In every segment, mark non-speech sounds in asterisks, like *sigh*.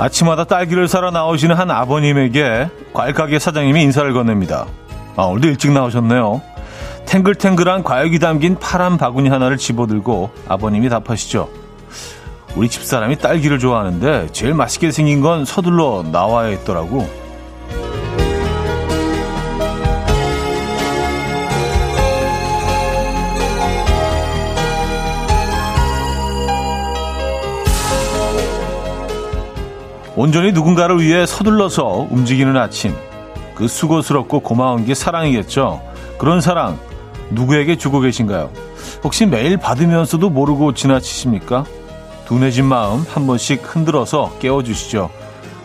아침마다 딸기를 사러 나오시는 한 아버님에게 과일 가게 사장님이 인사를 건넵니다. 아, 오늘도 일찍 나오셨네요. 탱글탱글한 과육이 담긴 파란 바구니 하나를 집어들고 아버님이 답하시죠. 우리 집사람이 딸기를 좋아하는데 제일 맛있게 생긴 건 서둘러 나와야 했더라고. 온전히 누군가를 위해 서둘러서 움직이는 아침. 그 수고스럽고 고마운 게 사랑이겠죠. 그런 사랑, 누구에게 주고 계신가요? 혹시 매일 받으면서도 모르고 지나치십니까? 둔해진 마음 한 번씩 흔들어서 깨워주시죠.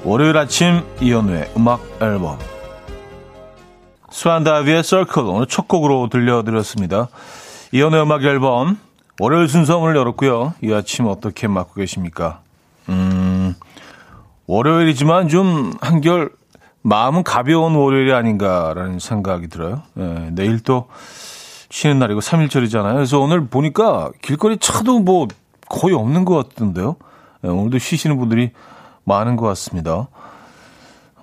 월요일 아침 이연우의 음악 앨범. 수완다비의 Circle 오늘 첫 곡으로 들려드렸습니다. 이연우의 음악 앨범 월요일 순서 문을 열었고요. 이 아침 어떻게 맞고 계십니까? 음... 월요일이지만 좀 한결 마음은 가벼운 월요일이 아닌가라는 생각이 들어요. 네, 내일 또 쉬는 날이고 3일절이잖아요. 그래서 오늘 보니까 길거리 차도 뭐 거의 없는 것 같던데요. 네, 오늘도 쉬시는 분들이 많은 것 같습니다.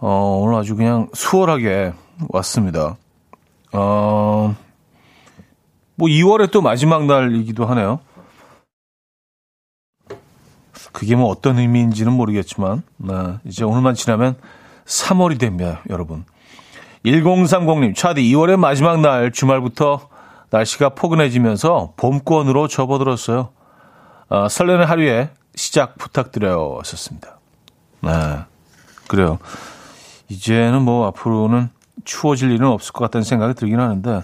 어, 오늘 아주 그냥 수월하게 왔습니다. 어, 뭐 2월의 또 마지막 날이기도 하네요. 그게 뭐 어떤 의미인지는 모르겠지만, 네, 이제 오늘만 지나면 3월이 됩니다, 여러분. 1030님, 차디 2월의 마지막 날 주말부터 날씨가 포근해지면서 봄권으로 접어들었어요. 어, 설레는 하루에 시작 부탁드려요. 하셨습니다. 네, 그래요. 이제는 뭐 앞으로는 추워질 일은 없을 것 같다는 생각이 들긴 하는데,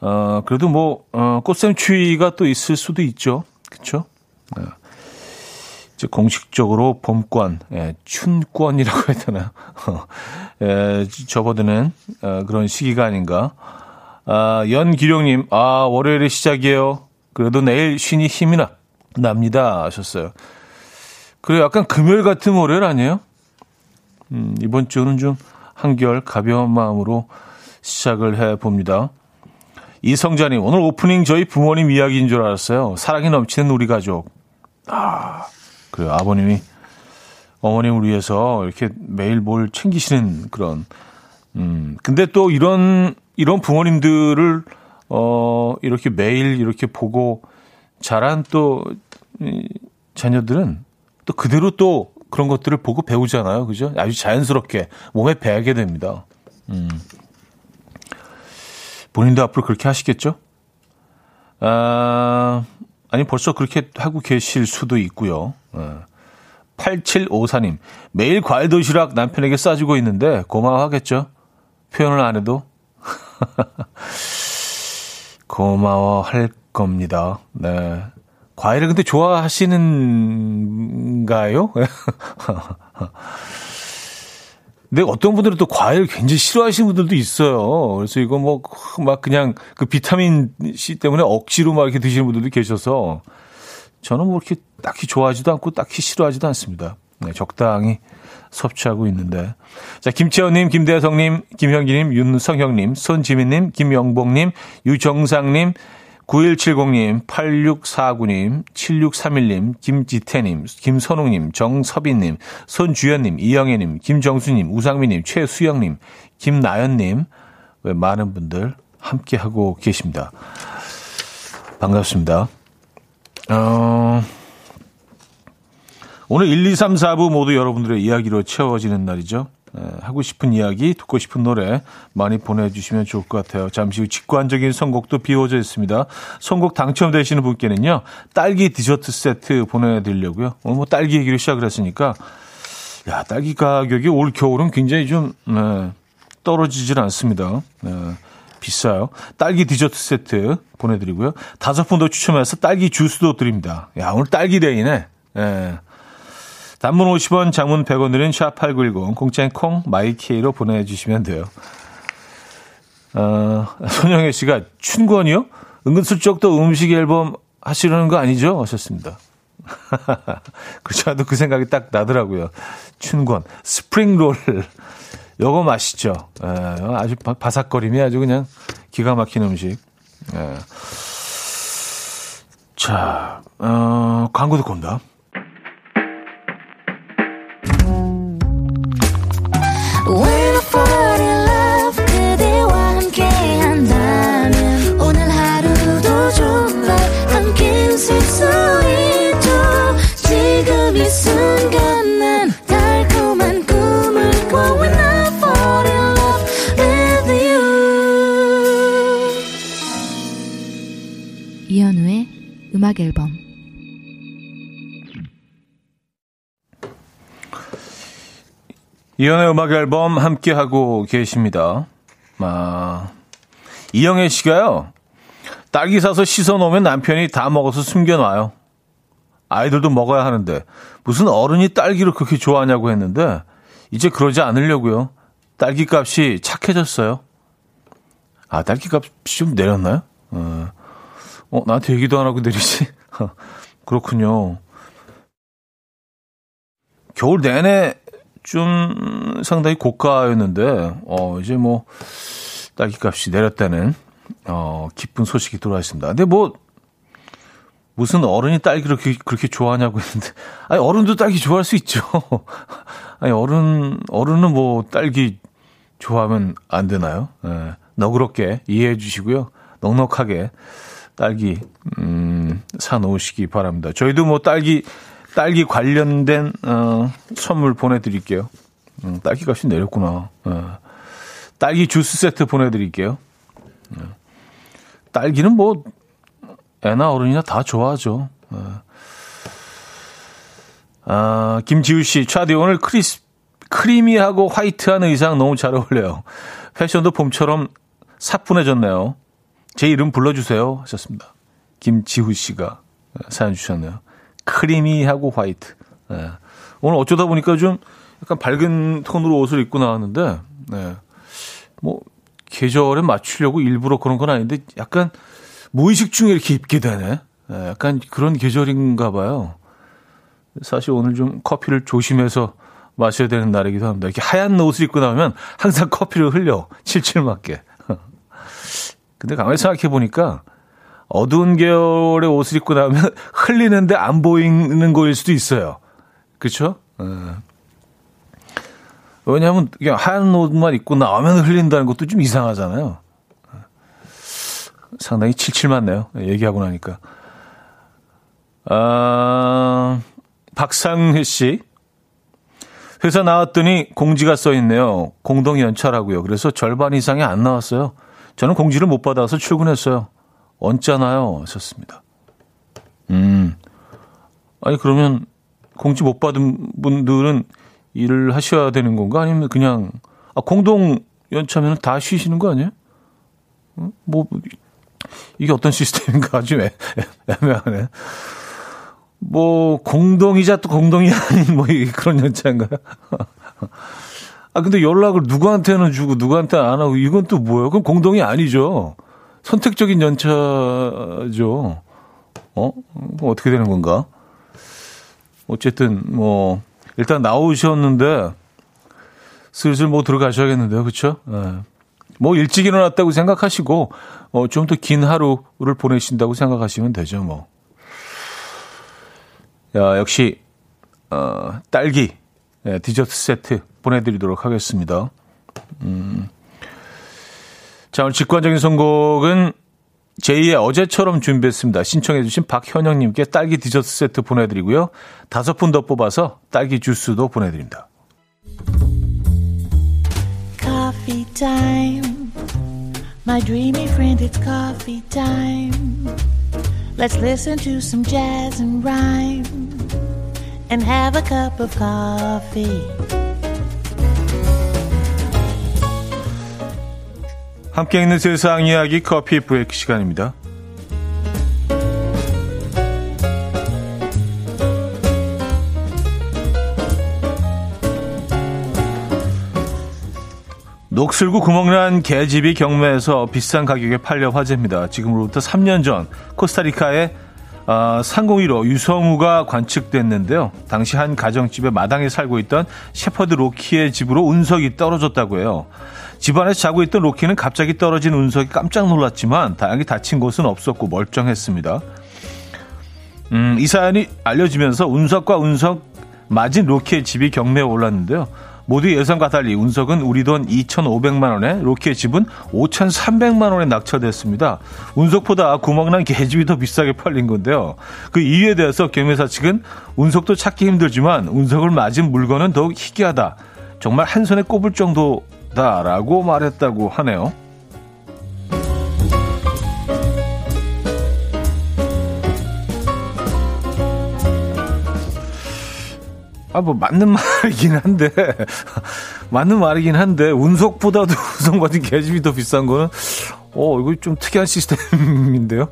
어, 그래도 뭐, 어, 꽃샘 추위가 또 있을 수도 있죠. 그쵸? 네. 이제 공식적으로 봄권, 예, 춘권이라고 해야 되나요? *laughs* 예, 접어드는 어, 그런 시기가 아닌가. 아, 연기룡님, 아, 월요일의 시작이에요. 그래도 내일 쉰이 힘이 나, 납니다. 하셨어요. 그래, 약간 금요일 같은 월요일 아니에요? 음, 이번 주는 좀 한결 가벼운 마음으로 시작을 해 봅니다. 이성자님, 오늘 오프닝 저희 부모님 이야기인 줄 알았어요. 사랑이 넘치는 우리 가족. 아, 그 아버님이 어머님을 위해서 이렇게 매일 뭘 챙기시는 그런 음 근데 또 이런 이런 부모님들을 어 이렇게 매일 이렇게 보고 자란 또 자녀들은 또 그대로 또 그런 것들을 보고 배우잖아요. 그죠? 아주 자연스럽게 몸에 배게 됩니다. 음. 본인도 앞으로 그렇게 하시겠죠? 아, 아니 벌써 그렇게 하고 계실 수도 있고요. 8754님, 매일 과일 도시락 남편에게 싸주고 있는데 고마워하겠죠? 표현을 안 해도. *laughs* 고마워할 겁니다. 네. 과일을 근데 좋아하시는가요? *laughs* 근데 어떤 분들은 또 과일 굉장히 싫어하시는 분들도 있어요. 그래서 이거 뭐 막 그냥 그 비타민 C 때문에 억지로 막 이렇게 드시는 분들도 계셔서 저는 뭐 이렇게 딱히 좋아하지도 않고 딱히 싫어하지도 않습니다. 네, 적당히 섭취하고 있는데. 자, 김채원님, 김대성님, 김형기님, 윤성형님, 손지민님, 김영봉님, 유정상님, 9170님, 8649님, 7631님, 김지태님, 김선웅님, 정서빈님, 손주연님, 이영애님, 김정수님, 우상민님, 최수영님, 김나연님, 왜 많은 분들 함께하고 계십니다. 반갑습니다. 어, 오늘 1, 2, 3, 4부 모두 여러분들의 이야기로 채워지는 날이죠. 네, 하고 싶은 이야기, 듣고 싶은 노래 많이 보내주시면 좋을 것 같아요. 잠시 후 직관적인 선곡도 비워져 있습니다. 선곡 당첨되시는 분께는요, 딸기 디저트 세트 보내드리려고요. 오늘 뭐 딸기 얘기를 시작을 했으니까, 야, 딸기 가격이 올 겨울은 굉장히 좀, 네, 떨어지질 않습니다. 네, 비싸요. 딸기 디저트 세트 보내드리고요. 다섯 분 더 추첨해서 딸기 주스도 드립니다. 야, 오늘 딸기 day네. 네. 단문 50원, 장문 100원 드린 샵8910, 공짜인 콩, 마이K로 보내주시면 돼요. 어, 손영애 씨가 춘권이요? 은근슬쩍 또 음식 앨범 하시려는 거 아니죠? 하셨습니다. *laughs* 그렇죠. 나도 그 생각이 딱 나더라고요. 춘권. 스프링롤. 요거 맛있죠. 에, 예, 아주 바삭거림이 아주 그냥 기가 막힌 음식. 에. 예. 자, 어, 광고 듣고 온다. 음악 앨범 이연의 음악 앨범 함께 하고 계십니다. 아, 이영애 씨가요. 딸기 사서 씻어 놓으면 남편이 다 먹어서 숨겨 놔요. 아이들도 먹어야 하는데 무슨 어른이 딸기를 그렇게 좋아하냐고 했는데 이제 그러지 않으려고요. 딸기 값이 착해졌어요. 아, 딸기 값이 좀 내렸나요? 어, 어 나한테 얘기도 안 하고 내리지? *laughs* 그렇군요. 겨울 내내 좀 상당히 고가였는데, 어, 이제 뭐, 딸기 값이 내렸다는, 어, 기쁜 소식이 있습니다. 근데 뭐, 무슨 어른이 딸기를 그렇게, 그렇게 좋아하냐고 했는데, *laughs* 아니, 어른도 딸기 좋아할 수 있죠. *laughs* 아니, 어른, 어른은 뭐, 딸기 좋아하면 안 되나요? 예, 너그럽게 이해해 주시고요. 넉넉하게 딸기, 음, 사 놓으시기 바랍니다. 저희도 뭐, 딸기, 딸기 관련된 어, 선물 보내드릴게요. 음, 딸기 값이 내렸구나. 어. 딸기 주스 세트 보내드릴게요. 어. 딸기는 뭐 애나 어른이나 다 좋아하죠. 어. 아, 김지우 씨, 차디 오늘 크리스 creamy하고 화이트한 의상 너무 잘 어울려요. 패션도 봄처럼 사뿐해졌네요. 제 이름 불러주세요 하셨습니다. 김지우 씨가 사연 주셨네요. creamy하고 화이트. 네. 오늘 어쩌다 보니까 좀 약간 밝은 톤으로 옷을 입고 나왔는데, 네. 뭐, 계절에 맞추려고 일부러 그런 건 아닌데, 약간 무의식 중에 이렇게 입게 되네. 네. 약간 그런 계절인가 봐요. 사실 오늘 좀 커피를 조심해서 마셔야 되는 날이기도 합니다. 이렇게 하얀 옷을 입고 나오면 항상 커피를 흘려. 칠칠 맞게. 근데 가만히 생각해 보니까, 어두운 계열의 옷을 입고 나오면 *laughs* 흘리는데 안 보이는 거일 수도 있어요. 그렇죠? 어. 왜냐하면 그냥 하얀 옷만 입고 나오면 흘린다는 것도 좀 이상하잖아요. 상당히 칠칠 맞네요. 얘기하고 나니까. 아, 박상혜 씨. 회사 나왔더니 공지가 써 있네요. 공동 연차라고요. 그래서 절반 이상이 안 나왔어요. 저는 공지를 못 받아서 출근했어요. 얹잖아요. 하셨습니다. 음. 아니, 그러면 공지 못 받은 분들은 일을 하셔야 되는 건가? 아니면 그냥, 아, 공동 연차면 다 쉬시는 거 아니에요? 어? 뭐, 이게 어떤 시스템인가 아주 애, 애매하네. 뭐, 공동이자 또 공동이 아닌 뭐, 그런 연차인가요? 아, 근데 연락을 누구한테는 주고 누구한테 안 하고 이건 또 뭐예요? 그럼 공동이 아니죠. 선택적인 연차죠. 어? 어떻게 되는 건가? 어쨌든 뭐 일단 나오셨는데 슬슬 뭐 들어가셔야겠는데요, 그렇죠? 네. 뭐 일찍 일어났다고 생각하시고 어, 좀 더 긴 하루를 보내신다고 생각하시면 되죠, 뭐. 야, 역시 어, 딸기 네, 디저트 세트 보내드리도록 하겠습니다. 음. 자, 오늘 직관적인 선곡은 제2의 어제처럼 준비했습니다. 신청해주신 박현영님께 딸기 디저트 세트 보내드리고요. 다섯 분 더 뽑아서 딸기 주스도 보내드립니다. Coffee. My dreamy friend, it's coffee time. Let's listen to some jazz and rhyme and have a cup of coffee. 함께 있는 세상 이야기 커피 브레이크 시간입니다. 녹슬고 구멍난 개집이 경매에서 비싼 가격에 팔려 화제입니다. 지금으로부터 3년 전 코스타리카의 어, 상공위로 유성우가 관측됐는데요. 당시 한 가정집의 마당에 살고 있던 셰퍼드 로키의 집으로 운석이 떨어졌다고 해요. 집안에서 자고 있던 로키는 갑자기 떨어진 운석이 깜짝 놀랐지만 다행히 다친 곳은 없었고 멀쩡했습니다. 음, 이 사연이 알려지면서 운석과 운석 맞은 로키의 집이 경매에 올랐는데요. 모두 예상과 달리 운석은 우리 돈 2,500만 원에 로키의 집은 5,300만 원에 낙찰됐습니다. 운석보다 구멍난 개집이 더 비싸게 팔린 건데요. 그 이유에 대해서 경매사 측은 운석도 찾기 힘들지만 운석을 맞은 물건은 더욱 희귀하다. 정말 한 손에 꼽을 정도다라고 말했다고 하네요. 아, 뭐, 맞는 *laughs* 말이긴 한데, *laughs* 맞는 말이긴 한데, 운석보다도 *laughs* 운석 같은 계집이 더 비싼 거는, 어, 이거 좀 특이한 시스템인데요.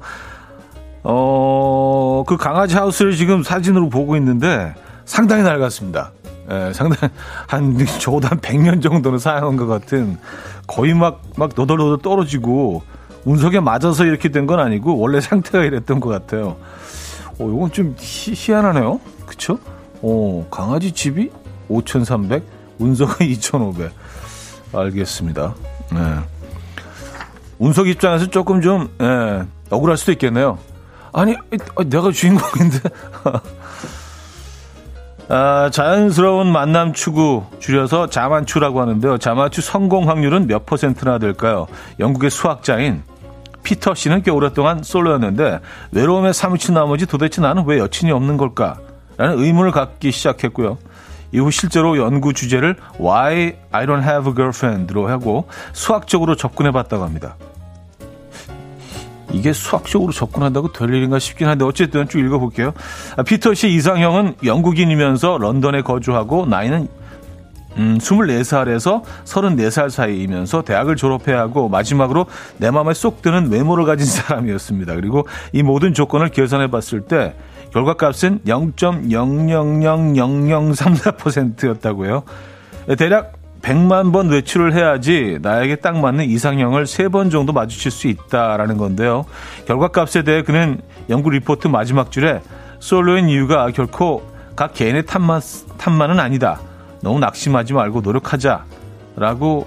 어, 그 강아지 하우스를 지금 사진으로 보고 있는데, 상당히 낡았습니다. 예, 상당히, 한, 적어도 한 100년 정도는 사용한 것 같은, 거의 막, 막 너덜너덜 떨어지고, 운석에 맞아서 이렇게 된 건 아니고, 원래 상태가 이랬던 것 같아요. 어, 이건 좀 희, 희한하네요. 그쵸? 어, 강아지 집이 5,300, 운석은 2,500. 알겠습니다. 네. 운석 입장에서 조금 좀, 예, 억울할 수도 있겠네요. 아니, 내가 주인공인데. *laughs* 아, 자연스러운 만남 추구, 줄여서 자만추라고 하는데요. 자만추 성공 확률은 몇 퍼센트나 될까요? 영국의 수학자인 피터 씨는 꽤 오랫동안 솔로였는데 외로움에 사무친 나머지 도대체 나는 왜 여친이 없는 걸까? 라는 의문을 갖기 시작했고요. 이후 실제로 연구 주제를 Why I don't have a girlfriend로 하고 수학적으로 접근해 봤다고 합니다. 이게 수학적으로 접근한다고 될 일인가 싶긴 한데 어쨌든 쭉 읽어볼게요. 피터 씨 이상형은 영국인이면서 런던에 거주하고 나이는 음, 24살에서 34살 사이이면서 대학을 졸업해야 하고 마지막으로 내 마음에 쏙 드는 외모를 가진 사람이었습니다. 그리고 이 모든 조건을 계산해 봤을 때 결과값은 0.000034%였다고요. 대략 100만 번 외출을 해야지 나에게 딱 맞는 이상형을 3번 정도 마주칠 수 있다라는 건데요. 결과값에 대해 그는 연구 리포트 마지막 줄에 솔로인 이유가 결코 각 개인의 탐만, 탐만은 아니다. 너무 낙심하지 말고 노력하자. 라고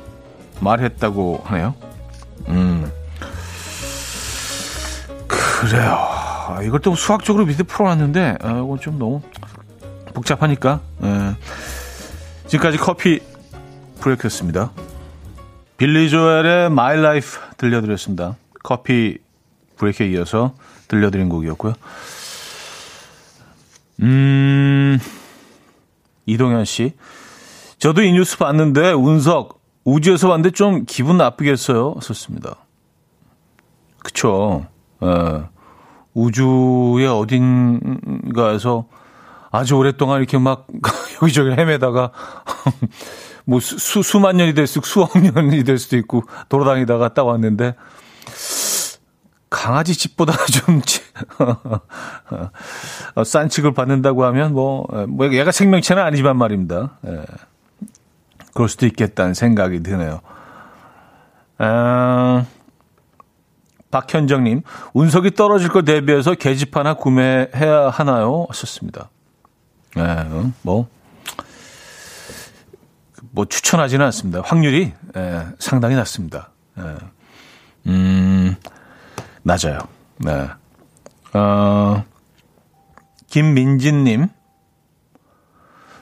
말했다고 하네요. 음. 그래요. 아, 이걸 또 수학적으로 밑에 풀어놨는데, 아, 이건 좀 너무 복잡하니까. 예. 지금까지 커피 브레이크였습니다. 빌리 조엘의 My Life 들려드렸습니다. 커피 브레이크에 이어서 들려드린 곡이었고요. 음, 이동현 씨. 저도 이 뉴스 봤는데, 운석, 우주에서 봤는데 좀 기분 나쁘겠어요. 썼습니다. 그쵸. 예. 우주의 어딘가에서 아주 오랫동안 이렇게 막 *laughs* 여기저기 헤매다가 *laughs* 뭐 수, 수만 년이 될 수, 수억 *laughs* 년이 될 수도 있고 돌아다니다가 딱 왔는데 강아지 집보다 좀싼 측을 받는다고 하면 뭐, 뭐 얘가 생명체는 아니지만 말입니다. 예. 그럴 수도 있겠다는 생각이 드네요. 아, 박현정님, 운석이 떨어질 거 대비해서 계집 하나 구매해야 하나요? 하셨습니다. 네, 뭐, 뭐 추천하지는 않습니다. 확률이 예, 상당히 낮습니다. 예. 음, 낮아요. 네. 어, 김민진님,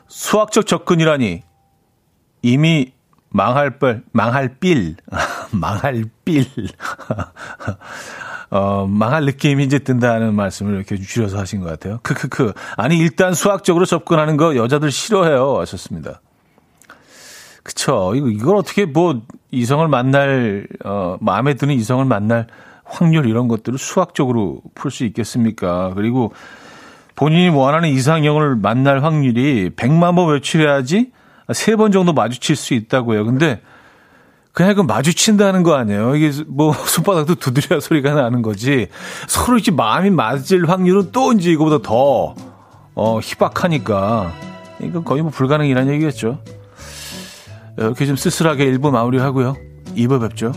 수학적 접근이라니 이미 망할 뻔, 망할 빌, *laughs* 망할 빌, *laughs* 어, 망할 느낌이 이제 든다는 말씀을 이렇게 줄여서 하신 것 같아요. 크크크. 아니, 일단 수학적으로 접근하는 거 여자들 싫어해요. 하셨습니다. 그쵸. 이거, 이걸 어떻게 뭐, 이성을 만날, 어, 마음에 드는 이성을 만날 확률 이런 것들을 수학적으로 풀 수 있겠습니까? 그리고 본인이 원하는 이상형을 만날 확률이 100만 번 외출해야지 세번 정도 마주칠 수 있다고요. 근데 그냥 그 마주친다는 거 아니에요. 이게 뭐 *laughs* 손바닥도 두드려야 소리가 나는 거지. 서로 이제 마음이 맞을 확률은 또 이제 이거보다 더 어, 희박하니까 이거 거의 뭐 불가능이라는 얘기겠죠. 이렇게 좀 쓸쓸하게 1부 마무리 하고요. 2부 뵙죠.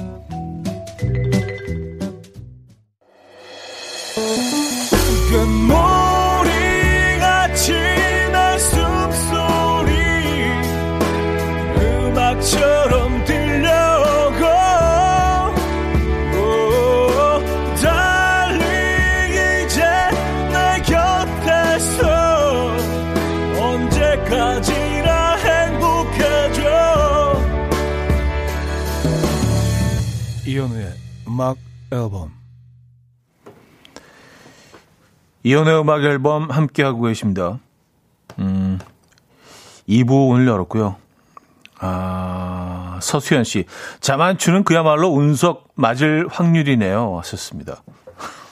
이연우의 음악 앨범 이연우의 음악 앨범 함께하고 계십니다. 음, 2부 오늘 열었고요. 아, 서수연 씨. 자만추는 그야말로 운석 맞을 확률이네요. 왔었습니다.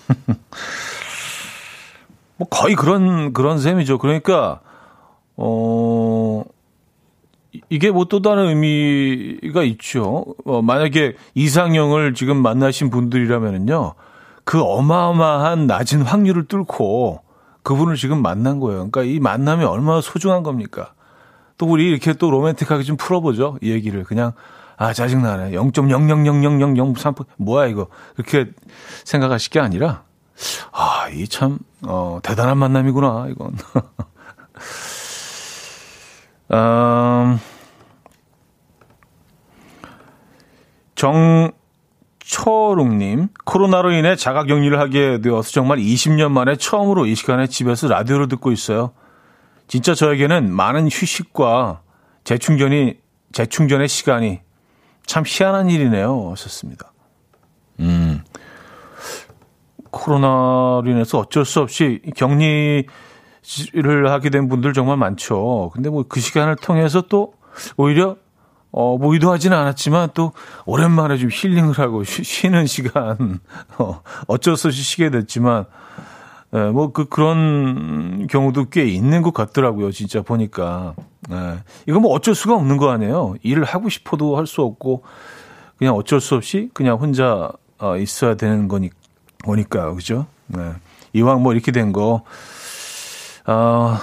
*laughs* 뭐 거의 그런, 그런 셈이죠. 그러니까, 어, 이게 뭐 또 다른 의미가 있죠. 어, 만약에 이상형을 지금 만나신 분들이라면은요, 그 어마어마한 낮은 확률을 뚫고 그분을 지금 만난 거예요. 그러니까 이 만남이 얼마나 소중한 겁니까? 또 우리 이렇게 또 로맨틱하게 좀 풀어보죠. 이 얘기를. 그냥, 아, 짜증나네. 0.0000003%. 뭐야, 이거. 그렇게 생각하실 게 아니라, 아, 이 참, 어, 대단한 만남이구나, 이건. *laughs* 음, 정초롱님, 코로나로 인해 자가 격리를 하게 되어서 정말 20년 만에 처음으로 이 시간에 집에서 라디오를 듣고 있어요. 진짜 저에게는 많은 휴식과 재충전이, 재충전의 시간이 참 희한한 일이네요. 하셨습니다. 음, 코로나로 인해서 어쩔 수 없이 격리 를 하게 된 분들 정말 많죠. 근데 뭐 그 시간을 통해서 또 오히려 어, 뭐 의도하지는 않았지만 또 오랜만에 좀 힐링을 하고 쉬, 는 시간 어, 어쩔 수 없이 쉬게 됐지만 예, 뭐그 그런 경우도 꽤 있는 것 같더라고요. 진짜 보니까 예, 이거 뭐 어쩔 수가 없는 거 아니에요. 일을 하고 싶어도 할 수 없고 그냥 어쩔 수 없이 그냥 혼자 어, 있어야 되는 거니 거니까요, 그죠? 네. 이왕 뭐 이렇게 된거 어,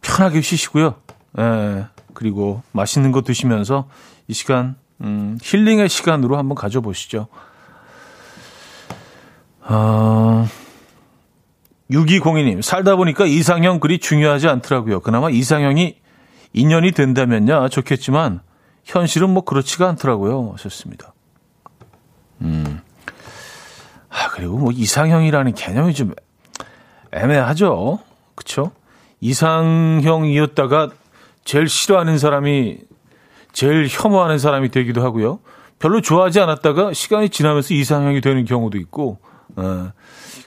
편하게 쉬시고요. 예, 그리고 맛있는 거 드시면서 이 시간, 음, 힐링의 시간으로 한번 가져보시죠. 어, 6202님, 살다 보니까 이상형 그리 중요하지 않더라고요. 그나마 이상형이 인연이 된다면야 좋겠지만, 현실은 뭐 그렇지가 않더라고요. 하셨습니다. 음. 아, 그리고 뭐 이상형이라는 개념이 좀 애매하죠. 그쵸? 이상형이었다가 제일 싫어하는 사람이 제일 혐오하는 사람이 되기도 하고요. 별로 좋아하지 않았다가 시간이 지나면서 이상형이 되는 경우도 있고, 어,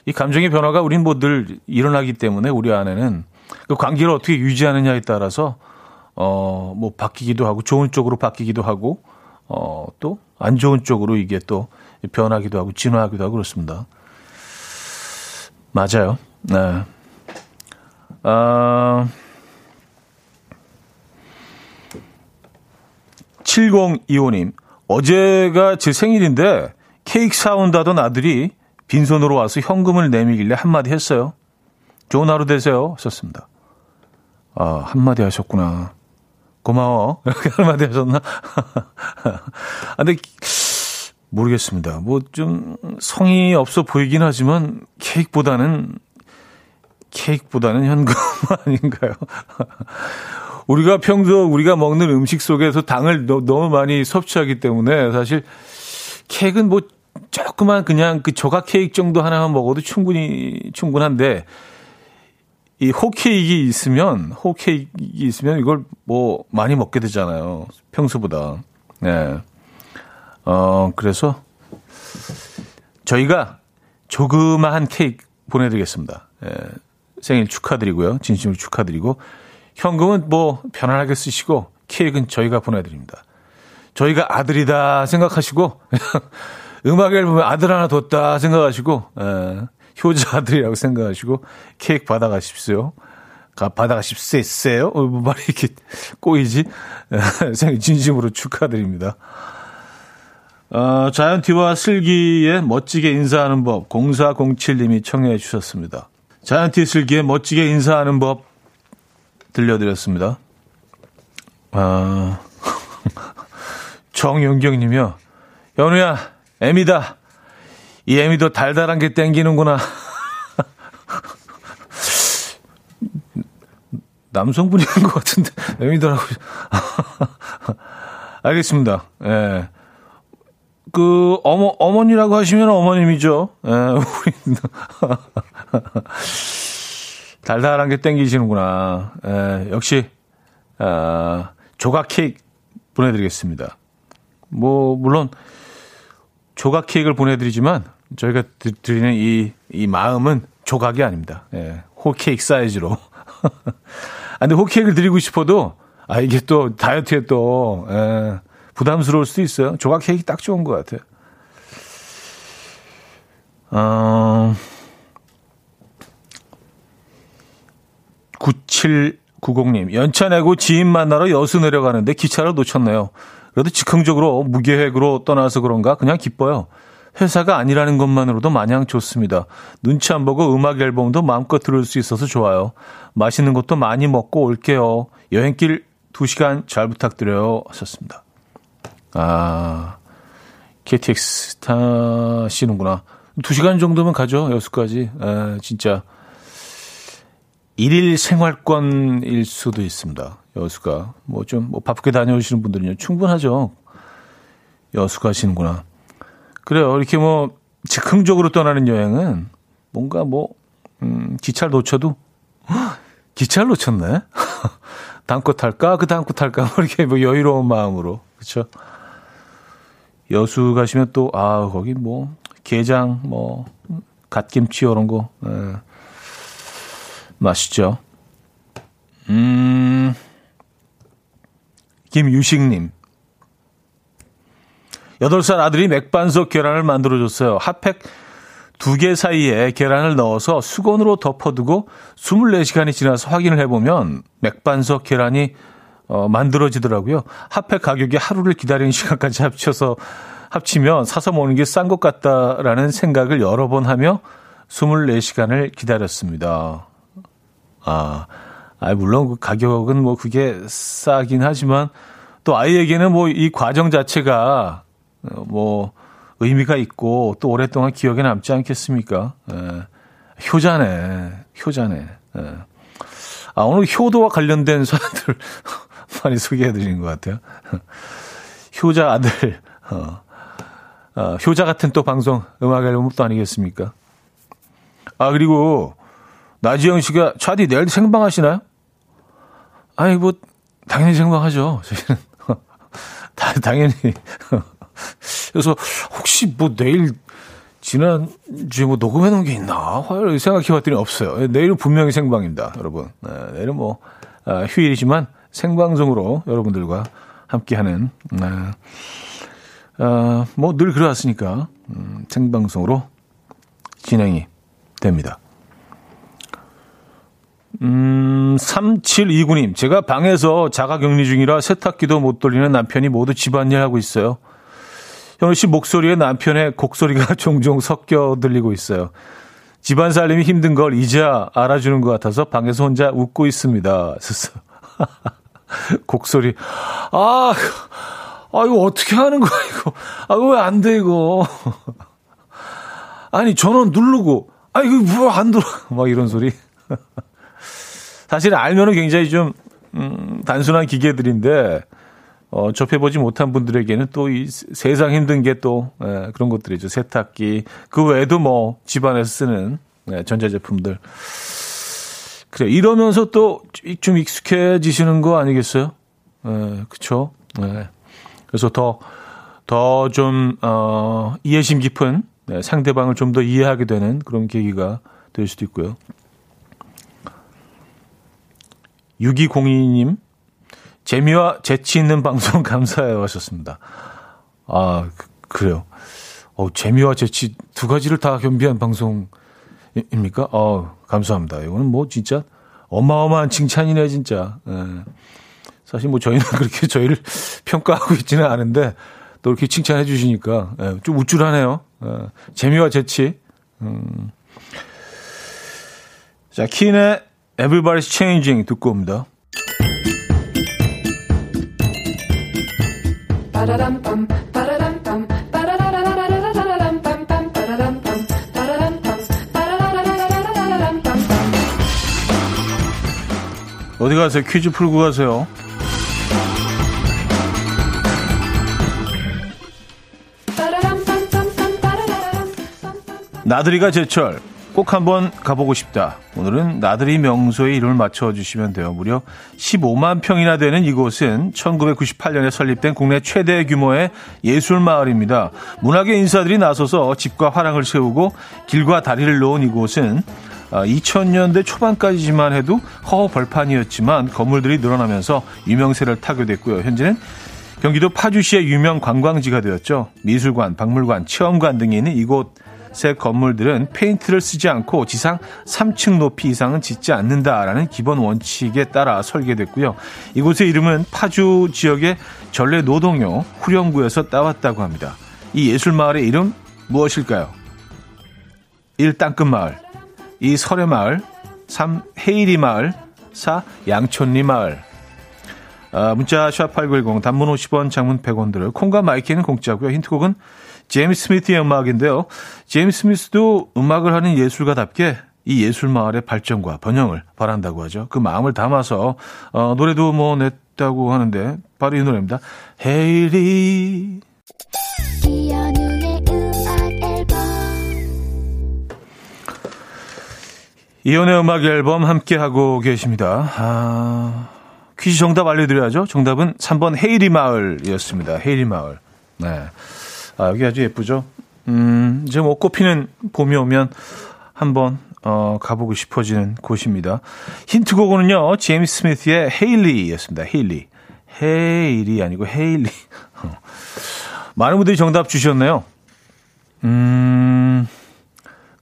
이 감정의 변화가 우린 뭐 늘 일어나기 때문에 우리 안에는 그 관계를 어떻게 유지하느냐에 따라서 어, 뭐 바뀌기도 하고 좋은 쪽으로 바뀌기도 하고 어, 또 안 좋은 쪽으로 이게 또 변하기도 하고 진화하기도 하고 그렇습니다. 맞아요. 네. 아, 7025님, 어제가 제 생일인데 케이크 사온다던 아들이 빈손으로 와서 현금을 내밀길래 한마디 했어요. 좋은 하루 되세요. 하셨습니다. 아, 한마디 하셨구나. 고마워. *laughs* 이렇게 한마디 하셨나? *laughs* 아, 근데, 모르겠습니다. 뭐 좀 성의 없어 보이긴 하지만 케이크보다는 케이크보다는 현금 *laughs* 아닌가요? 우리가 평소 우리가 먹는 음식 속에서 당을 너, 무 많이 섭취하기 때문에 사실 케이크는 뭐 조그만 그냥 그 조각 케이크 정도 하나만 먹어도 충분히 충분한데 이 호케이크 있으면 호케이크 있으면 이걸 뭐 많이 먹게 되잖아요. 평소보다. 네. 어 그래서 저희가 조그마한 케이크 보내드리겠습니다. 예. 생일 축하드리고요. 진심으로 축하드리고 현금은 뭐 편안하게 쓰시고 케이크는 저희가 보내드립니다. 저희가 아들이다 생각하시고 *laughs* 음악 앨범에 아들 하나 뒀다 생각하시고 에, 효자 아들이라고 생각하시고 케이크 받아가십시오. 가 받아가십시오. 어, 뭐 말이 이렇게 꼬이지? *laughs* 생일 진심으로 축하드립니다. 어, 자이언티와 슬기의 멋지게 인사하는 법 0407님이 청해 주셨습니다. 자이언티 슬기의 멋지게 인사하는 법 들려드렸습니다. 아, *laughs* 정용경 님이요. 연우야, 애미다. 이 애미도 달달한 게 땡기는구나. *laughs* 남성분인 것 같은데, 애미더라고요. *laughs* 알겠습니다. 예. 그, 어머, 어머니라고 하시면 어머님이죠. 예, 우리. *laughs* 달달한 게 땡기시는구나. 예, 역시, 아, 조각 케이크 보내드리겠습니다. 뭐, 물론, 조각 케이크를 보내드리지만 저희가 드리는 이, 이 마음은 조각이 아닙니다. 예, 홀케이크 사이즈로. *laughs* 아, 근데 홀케이크를 드리고 싶어도 아, 이게 또 다이어트에 또 예, 부담스러울 수도 있어요. 조각 케이크 딱 좋은 것 같아요. 어, 9790님, 연차 내고 지인 만나러 여수 내려가는데 기차를 놓쳤네요. 그래도 즉흥적으로 무계획으로 떠나서 그런가 그냥 기뻐요. 회사가 아니라는 것만으로도 마냥 좋습니다. 눈치 안 보고 음악 앨범도 마음껏 들을 수 있어서 좋아요. 맛있는 것도 많이 먹고 올게요. 여행길 2시간 잘 부탁드려요. 하셨습니다. 아, KTX 타시는구나. 2시간 정도면 가죠. 여수까지. 에, 진짜. 일일 생활권일 수도 있습니다. 여수가. 뭐 좀, 뭐 바쁘게 다녀오시는 분들은요. 충분하죠. 여수 가시는구나. 그래요. 이렇게 뭐, 즉흥적으로 떠나는 여행은 뭔가 뭐, 음, 기차를 놓쳐도, 기차를 놓쳤네? *laughs* 다음 거 탈까? 그거 탈까? 뭐 이렇게 뭐 여유로운 마음으로. 그쵸? 여수 가시면 또, 아, 거기 뭐, 게장, 뭐, 갓김치 이런 거, 예. 맛있죠. 음, 김유식님. 8살 아들이 맥반석 계란을 만들어줬어요. 핫팩 두 개 사이에 계란을 넣어서 수건으로 덮어두고 24시간이 지나서 확인을 해보면 맥반석 계란이 어, 만들어지더라고요. 핫팩 가격이 하루를 기다리는 시간까지 합쳐서 합치면 사서 먹는 게 싼 것 같다라는 생각을 여러 번 하며 24시간을 기다렸습니다. 아, 아 물론 그 가격은 뭐 그게 싸긴 하지만 또 아이에게는 뭐 이 과정 자체가 어, 뭐 의미가 있고 또 오랫동안 기억에 남지 않겠습니까? 에, 효자네, 효자네. 에. 아, 오늘 효도와 관련된 사람들 *laughs* 많이 소개해 드리는 것 같아요. *laughs* 효자 아들, 어, 어, 효자 같은 또 방송, 음악 앨범 또 아니겠습니까? 아, 그리고 나지영 씨가 차디 내일 생방하시나요? 아니, 뭐, 당연히 생방하죠. 저희는. *laughs* 당연히. *laughs* 그래서 혹시 뭐 내일 지난 주에 뭐 녹음해 놓은 게 있나? 화요일 생각해 봤더니 없어요. 내일은 분명히 생방입니다, 여러분. 네, 내일은 뭐, 아, 휴일이지만 생방송으로 여러분들과 함께하는, 네. 아, 뭐늘 그래왔으니까, 음, 생방송으로 진행이 됩니다. 음, 3729님, 제가 방에서 자가 격리 중이라 세탁기도 못 돌리는 남편이 모두 집안일 하고 있어요. 현우 씨 목소리에 남편의 곡소리가 *laughs* 종종 섞여 들리고 있어요. 집안 살림이 힘든 걸 이제야 알아주는 것 같아서 방에서 혼자 웃고 있습니다. *laughs* 곡소리. 아, 아, 이거 어떻게 하는 거야, 이거. 아, 왜 안 돼, 이거. *laughs* 아니, 전원 누르고, 아, 이거 뭐 안 들어. 막 이런 소리. 사실 알면은 굉장히 좀, 음, 단순한 기계들인데, 어, 접해보지 못한 분들에게는 또 이 세상 힘든 게 또, 예, 그런 것들이죠. 세탁기. 그 외에도 뭐, 집안에서 쓰는, 예, 전자제품들. 그래, 이러면서 또 좀 익숙해지시는 거 아니겠어요? 예, 그쵸? 예. 그래서 더, 더 좀, 어, 이해심 깊은 네, 상대방을 좀 더 이해하게 되는 그런 계기가 될 수도 있고요. 6202님, 재미와 재치 있는 방송 *laughs* 감사해요 하셨습니다. 아, 그, 래요 어, 재미와 재치 두 가지를 다 겸비한 방송입니까? 어, 감사합니다. 이거는 뭐 진짜 어마어마한 칭찬이네, 진짜. 예. 사실 뭐 저희는 *laughs* 그렇게 저희를 평가하고 있지는 않은데 또 이렇게 칭찬해 주시니까 예, 좀 우쭐하네요. 예, 재미와 재치. 음. 자, 킨의 Everybody's Changing 듣고 옵니다. 어디 가세요? 퀴즈 풀고 가세요. 나들이가 제철 꼭 한번 가보고 싶다. 오늘은 나들이 명소의 이름을 맞춰주시면 돼요. 무려 15만 평이나 되는 이곳은 1998년에 설립된 국내 최대 규모의 예술마을입니다. 문학의 인사들이 나서서 집과 화랑을 세우고 길과 다리를 놓은 이곳은 2000년대 아, 초반까지만 해도 허허 벌판이었지만 건물들이 늘어나면서 유명세를 타게 됐고요. 현재는 경기도 파주시의 유명 관광지가 되었죠. 미술관, 박물관, 체험관 등이 있는 이곳 새 건물들은 페인트를 쓰지 않고 지상 3층 높이 이상은 짓지 않는다라는 기본 원칙에 따라 설계됐고요. 이곳의 이름은 파주 지역의 전래 노동요 후렴구에서 따왔다고 합니다. 이 예술 마을의 이름 무엇일까요? 1. 땅끝 마을 2. 서래 마을 3. 헤이리 마을 4. 양촌리 마을 아, 문자 샵8910 단문 50원 장문 100원 들을 콩과 마이K는 공짜고요. 힌트곡은 제임스 스미스의 음악인데요. 제임스 스미스도 음악을 하는 예술가답게 이 예술 마을의 발전과 번영을 바란다고 하죠. 그 마음을 담아서 어, 노래도 뭐 냈다고 하는데 바로 이 노래입니다. 헤이리 이연의 음악 앨범 함께 하고 계십니다. 아, 퀴즈 정답 알려드려야죠. 정답은 3번 헤이리 마을이었습니다. 헤이리 마을. 네. 아, 여기 아주 예쁘죠? 음, 이제 뭐 꽃피는 봄이 오면 한번 어, 가보고 싶어지는 곳입니다. 힌트곡은요, 제임스 스미스의 헤일리였습니다. 헤일리. 헤일이 아니고 헤일리. 많은 분들이 정답 주셨네요. 음,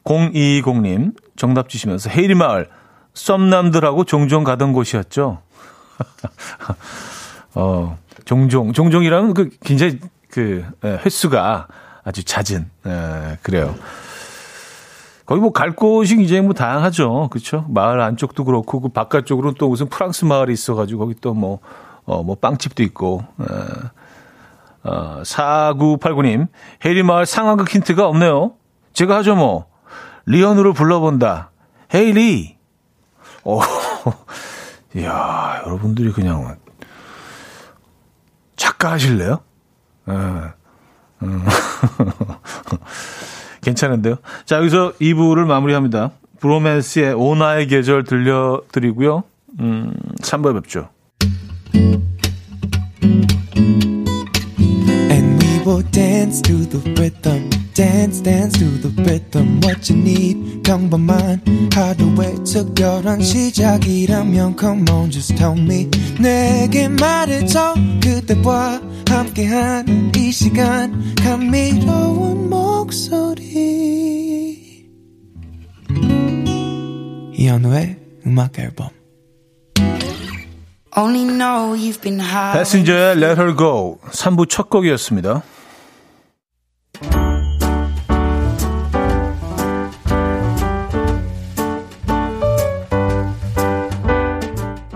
020님 정답 주시면서 헤일리 마을, 썸남들하고 종종 가던 곳이었죠. *laughs* 어, 종종, 종종이라는 그 굉장히 그 예, 횟수가 아주 잦은 에, 그래요. 거기 뭐 갈 곳이 굉장히 뭐 다양하죠. 그렇죠? 마을 안쪽도 그렇고 그 바깥쪽으로는 또 무슨 프랑스 마을이 있어 가지고 거기 또뭐 어, 뭐 빵집도 있고. 에, 어, 4989님, 해리 마을 상황극 힌트가 없네요. 제가 하죠, 뭐. 리언으로 불러본다. 헤이리. 오, *laughs* 이야, 여러분들이 그냥 작가 하실래요? 음. *laughs* 괜찮은데요? 자, 여기서 2부를 마무리합니다. 브로맨스의 오나의 계절 들려드리고요. 음, 3부에 뵙죠. And we will dance to the rhythm. Dance dance to the rhythm what you need 평범한 하루의 특별한 시작이라면 come on just tell me 내게 말해줘 그대와 함께한 이 시간 감미로운 목소리 이현우의 음악 앨범 패신저의 Let Her Go 3부 첫 곡이었습니다.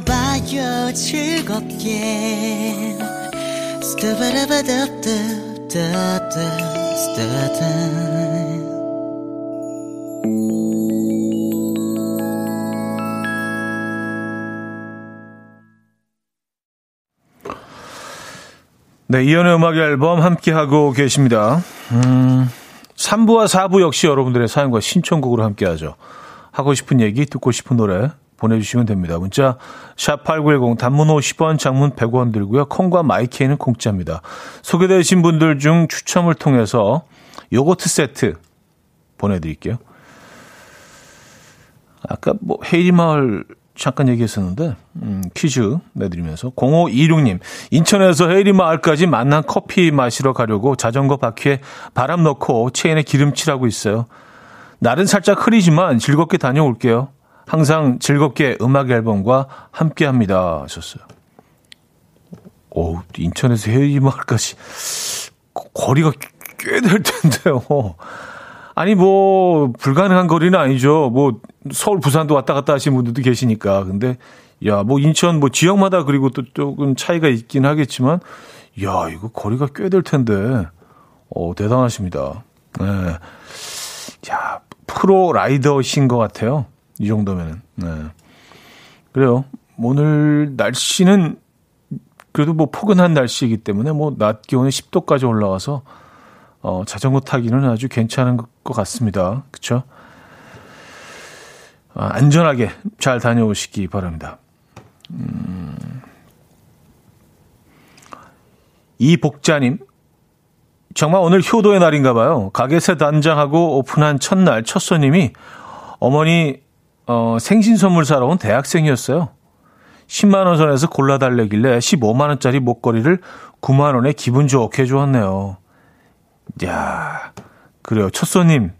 들어봐요 즐겁게 네, 이연의 음악 앨범 함께하고 계십니다. 음, 3부와 4부 역시 여러분들의 사연과 신청곡으로 함께하죠. 하고 싶은 얘기, 듣고 싶은 노래 보내주시면 됩니다. 문자 샵8910 단문 50원, 장문 100원 들고요. 콩과 마이케이는 공짜입니다. 소개되신 분들 중 추첨을 통해서 요거트 세트 보내드릴게요. 아까 뭐 헤이리 마을 잠깐 얘기했었는데 음, 퀴즈 내드리면서 0526님 인천에서 헤이리 마을까지 만난 커피 마시러 가려고 자전거 바퀴에 바람 넣고 체인에 기름칠하고 있어요. 날은 살짝 흐리지만 즐겁게 다녀올게요. 항상 즐겁게 음악 앨범과 함께 합니다. 하셨어요. 오, 인천에서 헤이리 마을까지 거리가 꽤 될 텐데요. 아니 뭐 불가능한 거리는 아니죠. 뭐 서울 부산도 왔다 갔다 하시는 분들도 계시니까. 근데 야, 뭐 인천 뭐 지역마다 그리고 또 조금 차이가 있긴 하겠지만 야, 이거 거리가 꽤 될 텐데. 어, 대단하십니다. 네. 야, 프로 라이더신 것 같아요. 이 정도면은. 네. 그래요. 오늘 날씨는 그래도 뭐 포근한 날씨이기 때문에 뭐 낮 기온이 10도까지 올라와서 어, 자전거 타기는 아주 괜찮은 것 같습니다. 그쵸? 아, 안전하게 잘 다녀오시기 바랍니다. 음, 이 복자님, 정말 오늘 효도의 날인가 봐요. 가게새 단장하고 오픈한 첫날 첫 손님이 어머니 어, 생신 선물 사러 온 대학생이었어요. 10만 원 선에서 골라 달래길래 15만 원짜리 목걸이를 9만 원에 기분 좋게 주었네요. 야, 그래요. 첫 손님.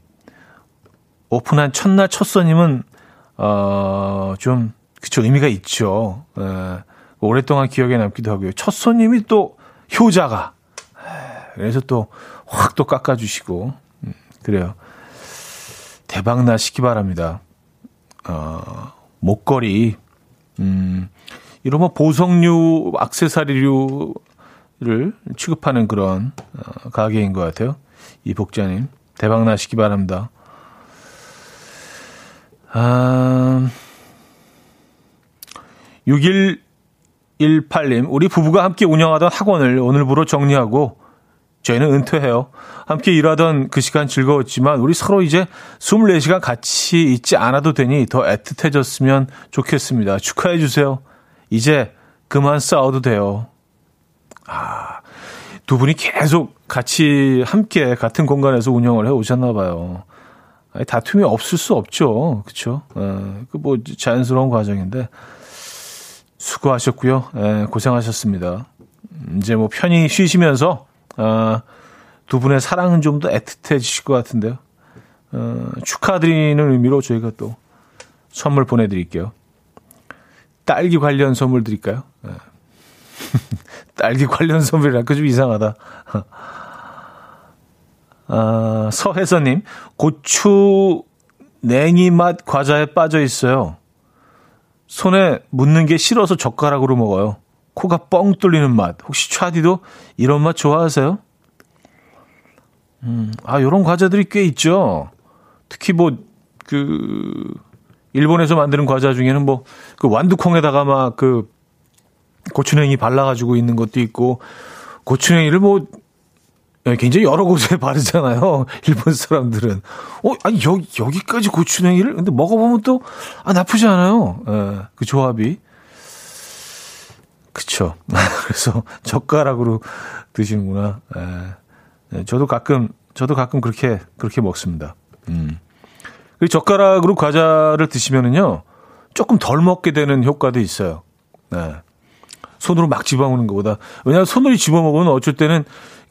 오픈한 첫날 첫 손님은, 어, 좀, 그쵸, 의미가 있죠. 에, 예. 오랫동안 기억에 남기도 하고요. 첫 손님이 또 효자가. 그래서 또 확 또 깎아주시고. 음, 그래요. 대박 나시기 바랍니다. 어, 목걸이, 음, 이런 뭐 보석류, 악세사리류, 를 취급하는 그런 어, 가게인 것 같아요. 이 복자님 대박 나시기 바랍니다. 아, 6118님, 우리 부부가 함께 운영하던 학원을 오늘부로 정리하고 저희는 은퇴해요. 함께 일하던 그 시간 즐거웠지만 우리 서로 이제 24시간 같이 있지 않아도 되니 더 애틋해졌으면 좋겠습니다. 축하해 주세요. 이제 그만 싸워도 돼요. 아, 두 분이 계속 같이 함께 같은 공간에서 운영을 해 오셨나 봐요. 아니, 다툼이 없을 수 없죠. 그쵸? 어, 그뭐 자연스러운 과정인데 수고하셨고요. 에, 예, 고생하셨습니다. 이제 뭐 편히 쉬시면서 어, 두 분의 사랑은 좀 더 애틋해지실 것 같은데요. 어, 축하드리는 의미로 저희가 또 선물 보내드릴게요. 딸기 관련 선물 드릴까요? 네. *laughs* 딸기 관련 선물이랄까 좀 이상하다. 아, 서혜선님, 고추 냉이 맛 과자에 빠져 있어요. 손에 묻는 게 싫어서 젓가락으로 먹어요. 코가 뻥 뚫리는 맛. 혹시 차디도 이런 맛 좋아하세요? 음, 아, 요런 과자들이 꽤 있죠. 특히 뭐, 그, 일본에서 만드는 과자 중에는 뭐, 그 완두콩에다가 막 그, 고추냉이 발라가지고 있는 것도 있고 고추냉이를 뭐 예, 굉장히 여러 곳에 *laughs* 바르잖아요. 일본 사람들은. 어, 아니, 여기, 여기까지 고추냉이를? 근데 먹어보면 또, 아, 나쁘지 않아요. 예, 그 조합이. 그쵸. *laughs* 그래서 젓가락으로 드시는구나. 예. 예, 저도 가끔, 저도 가끔 그렇게, 그렇게 먹습니다. 음. 그 젓가락으로 과자를 드시면은요, 조금 덜 먹게 되는 효과도 있어요. 네. 손으로 막 집어먹는 것보다. 왜냐하면 손으로 집어먹으면 어쩔 때는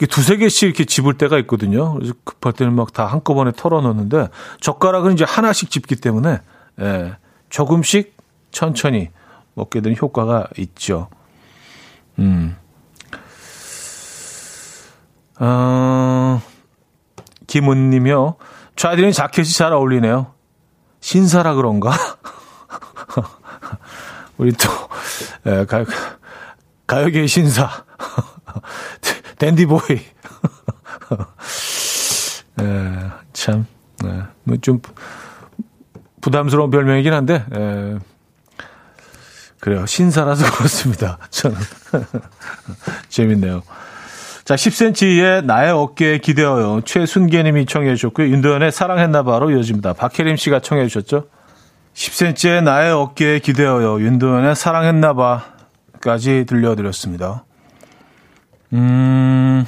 두세 개씩 이렇게 집을 때가 있거든요. 그래서 급할 때는 막 다 한꺼번에 털어 넣는데 젓가락은 이제 하나씩 집기 때문에, 예, 조금씩 천천히 먹게 되는 효과가 있죠. 음. 어, 김은님이요. 좌디는 자켓이 잘 어울리네요. 신사라 그런가? *laughs* 우리 또, 예, 가, 가요계 신사. *laughs* 댄디보이. *laughs* 예, 참, 예, 뭐좀 부담스러운 별명이긴 한데, 예, 그래요. 신사라서 *laughs* 그렇습니다. 저는. *laughs* 재밌네요. 자, 10cm의 나의 어깨에 기대어요. 최순계님이 청해 주셨고요. 윤도현의 사랑했나봐로 이어집니다. 박혜림 씨가 청해 주셨죠. 10cm의 나의 어깨에 기대어요. 윤도현의 사랑했나봐까지 들려드렸습니다. 음,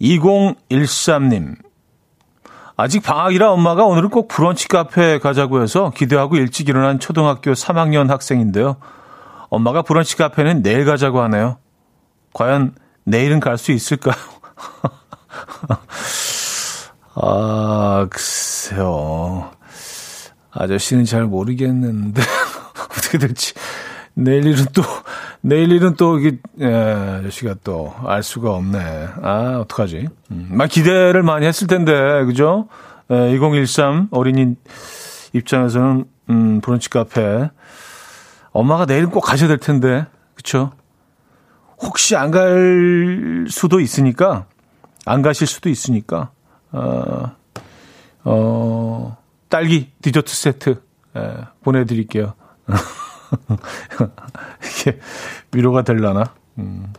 2013님. 아직 방학이라 엄마가 오늘은 꼭 브런치 카페에 가자고 해서 기대하고 일찍 일어난 초등학교 3학년 학생인데요. 엄마가 브런치 카페는 내일 가자고 하네요. 과연 내일은 갈 수 있을까요? *laughs* 아, 글쎄요. 아저씨는 잘 모르겠는데, *laughs* 어떻게 될지. 내일 일은 또, 내일 일은 또, 이게, 예, 아저씨가 또, 알 수가 없네. 아, 어떡하지? 음, 막 기대를 많이 했을 텐데, 그죠? 예, 2013 어린이 입장에서는, 음, 브런치 카페. 엄마가 내일은 꼭 가셔야 될 텐데, 그쵸? 혹시 안 갈 수도 있으니까, 안 가실 수도 있으니까, 어, 어, 딸기 디저트 세트, 예, 보내드릴게요. *laughs* *laughs* 이게 위로가 될라나? 음.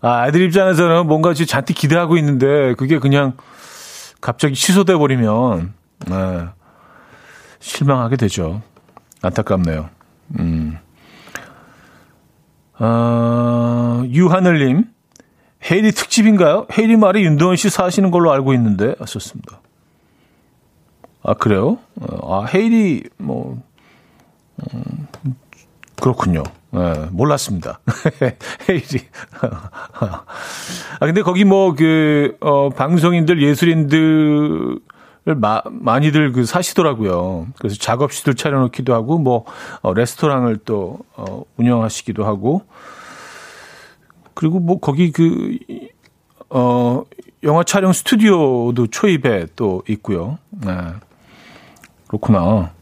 아, 아이들 입장에서는 뭔가 지금 잔뜩 기대하고 있는데, 그게 그냥 갑자기 취소돼 버리면, 네, 실망하게 되죠. 안타깝네요. 음. 아, 유하늘님, 헤이리 특집인가요? 헤이리 말이 윤도현 씨 사시는 걸로 알고 있는데, 하셨습니다. 아, 그래요? 어, 아, 헤이리, 뭐, 음, 그렇군요. 네, 몰랐습니다. *laughs* 헤이리. *laughs* 아, 근데 거기 뭐, 그, 어, 방송인들, 예술인들, 마, 많이들 그 사시더라고요. 그래서 작업실을 차려놓기도 하고, 뭐, 어, 레스토랑을 또, 어, 운영하시기도 하고, 그리고 뭐, 거기 그, 어, 영화 촬영 스튜디오도 초입에 또 있고요. 네. 그렇구나.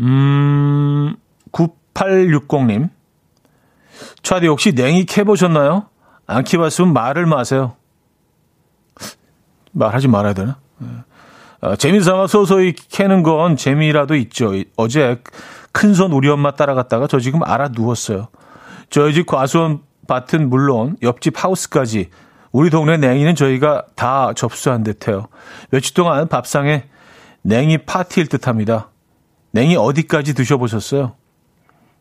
음, 9860님. 차디 혹시 냉이 캐보셨나요? 안 캐봤으면 말을 마세요. 말하지 말아야 되나? 어, 재미삼아 소소히 캐는 건 재미라도 있죠. 어제 큰손 우리 엄마 따라갔다가 저 지금 알아 누웠어요. 저희 집 과수원 밭은 물론 옆집 하우스까지 우리 동네 냉이는 저희가 다 접수한 듯해요. 며칠 동안 밥상에 냉이 파티일 듯합니다. 냉이 어디까지 드셔보셨어요?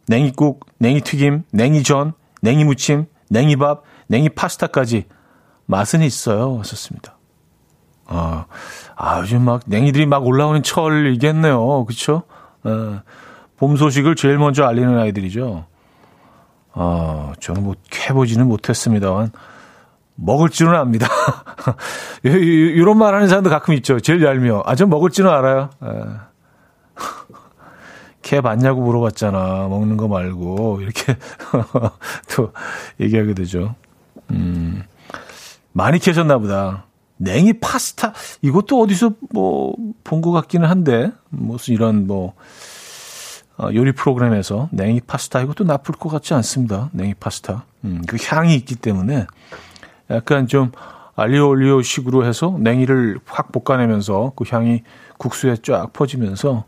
냉이국, 냉이튀김, 냉이전, 냉이무침, 냉이밥, 냉이 파스타까지 맛은 있어요. 하셨습니다. 아, 아, 요즘 막 냉이들이 막 올라오는 철이겠네요. 그쵸? 어, 봄 소식을 제일 먼저 알리는 아이들이죠. 아, 저는 뭐 캐보지는 못했습니다만 먹을 줄은 압니다. *laughs* 이런 말 하는 사람도 가끔 있죠. 제일 얄미워. 아, 전 먹을 줄은 알아요. 에. 캐 봤냐고 물어봤잖아. 먹는 거 말고. 이렇게 *laughs* 또 얘기하게 되죠. 음, 많이 캐셨나 보다. 냉이 파스타 이것도 어디서 뭐 본 것 같기는 한데 무슨 이런 뭐 어, 요리 프로그램에서 냉이 파스타 이것도 나쁠 것 같지 않습니다. 냉이 파스타 음, 그 향이 있기 때문에 약간 좀 알리오 올리오 식으로 해서 냉이를 확 볶아내면서 그 향이 국수에 쫙 퍼지면서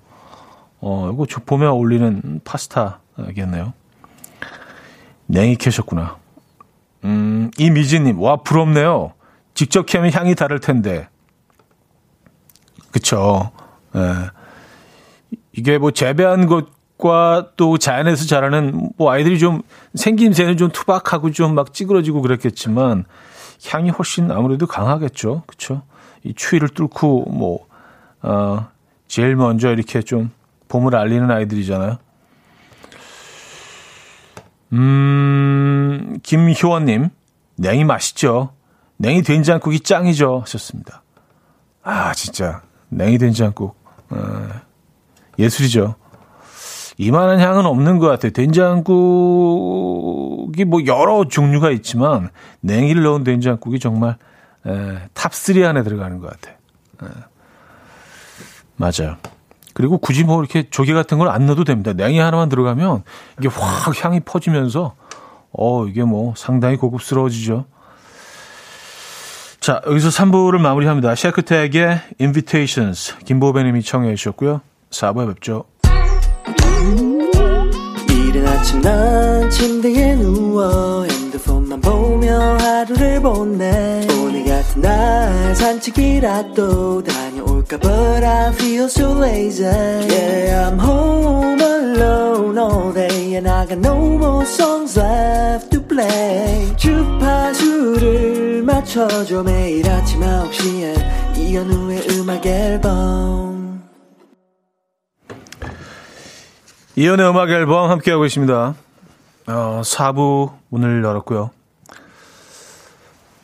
어 이거 보면 어울리는 파스타겠네요. 냉이 캐셨구나. 음, 이미지님, 와, 부럽네요. 직접 캐면 향이 다를 텐데. 그쵸. 예. 이게 뭐 재배한 것과 또 자연에서 자라는 뭐 아이들이 좀 생김새는 좀 투박하고 좀 막 찌그러지고 그랬겠지만 향이 훨씬 아무래도 강하겠죠. 그쵸. 이 추위를 뚫고 뭐 어, 제일 먼저 이렇게 좀 봄을 알리는 아이들이잖아요. 음, 김효원님, 냉이 맛있죠? 냉이 된장국이 짱이죠? 하셨습니다. 아, 진짜. 냉이 된장국. 어, 예술이죠. 이만한 향은 없는 것 같아요. 된장국이 뭐 여러 종류가 있지만 냉이를 넣은 된장국이 정말 top 3 안에 들어가는 것 같아요. 에, 맞아요. 그리고 굳이 뭐 이렇게 조개 같은 걸 안 넣어도 됩니다. 냉이 하나만 들어가면 이게 확 향이 퍼지면서 어 이게 뭐 상당히 고급스러워지죠. 자 여기서 3부를 마무리합니다. Shakatak의 Invitations 김보배 님이 청해 주셨고요. 4부에 뵙죠. 이른 아침 난 침대에 누워 핸드폰만 보며 하루를 보내 오늘 같은 날 산책이라도 다 볼까 But I feel so lazy Yeah I'm home alone all day And I got no more songs left to play 주파수를 맞춰줘 매일 아침 9시에 이현우의 음악 앨범 이현우의 음악 앨범 함께하고 있습니다 어, 4부 문을 열었고요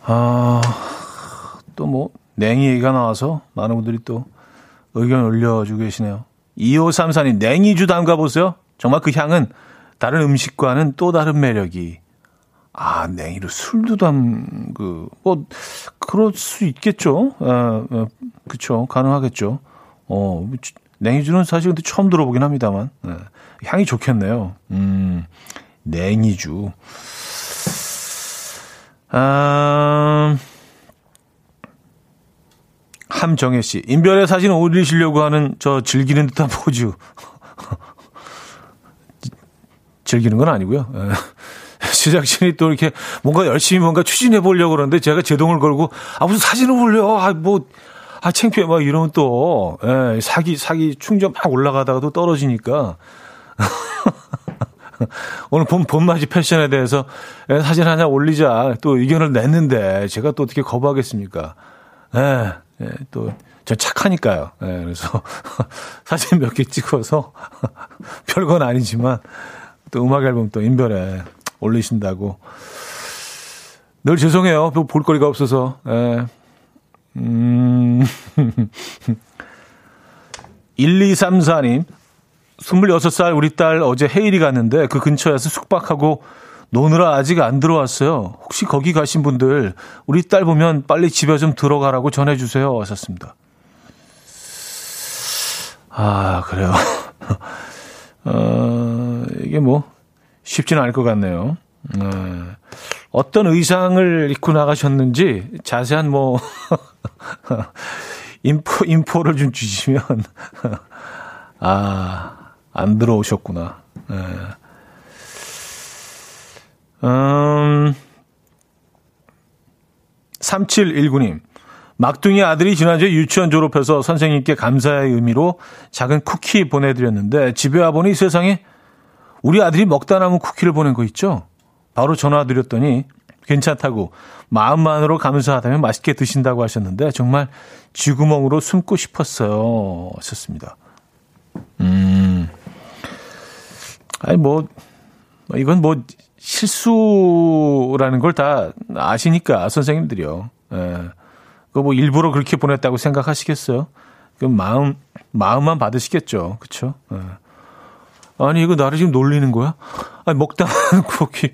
아, 또 뭐 냉이 얘기가 나와서 많은 분들이 또 의견 올려주고 계시네요. 2534님, 냉이주 담가보세요. 정말 그 향은 다른 음식과는 또 다른 매력이. 아, 냉이로 술도 담, 그, 뭐, 그럴 수 있겠죠. 어, 어, 그쵸. 가능하겠죠. 어, 냉이주는 사실 근데 처음 들어보긴 합니다만. 네. 향이 좋겠네요. 음, 냉이주. 아, 함정혜 씨. 인별의 사진 올리시려고 하는 저 즐기는 듯한 포즈. *laughs* 즐기는 건 아니고요. *laughs* 시작진이 또 이렇게 뭔가 열심히 뭔가 추진해 보려고 그러는데 제가 제동을 걸고 아 무슨 사진을 올려 아 뭐 아 창피해 막 이러면 또 예, 사기 사기 충전 막 올라가다가 도 떨어지니까 *laughs* 오늘 봄, 봄맞이 패션에 대해서 예, 사진 하나 올리자 또 의견을 냈는데 제가 또 어떻게 거부하겠습니까? 예. 예, 또, 저 착하니까요. 예, 그래서 *laughs* 사진 몇 개 찍어서 *laughs* 별건 아니지만 또 음악 앨범 또 인별에 올리신다고. 늘 죄송해요. 볼거리가 없어서. 예. 음. *laughs* 1234님. 26살 우리 딸 어제 헤일이 갔는데 그 근처에서 숙박하고 노느라 아직 안 들어왔어요. 혹시 거기 가신 분들 우리 딸 보면 빨리 집에 좀 들어가라고 전해주세요. 하셨습니다. 아 그래요. *laughs* 어, 이게 뭐 쉽지는 않을 것 같네요. 네. 어떤 의상을 입고 나가셨는지 자세한 뭐 *laughs* 인포 인포를 좀 주시면 *laughs* 아안 들어오셨구나. 네. 음, 3719님. 막둥이 아들이 지난주에 유치원 졸업해서 선생님께 감사의 의미로 작은 쿠키 보내드렸는데 집에 와보니 세상에 우리 아들이 먹다 남은 쿠키를 보낸 거 있죠? 바로 전화드렸더니 괜찮다고 마음만으로 감사하다면 맛있게 드신다고 하셨는데 정말 쥐구멍으로 숨고 싶었어요. 하셨습니다. 음. 아니, 뭐, 이건 뭐 실수라는 걸 다 아시니까 선생님들이요. 예. 그뭐 일부러 그렇게 보냈다고 생각하시겠어요? 그 마음 마음만 받으시겠죠, 그렇죠? 예. 아니 이거 나를 지금 놀리는 거야? 아니 먹다 쿠키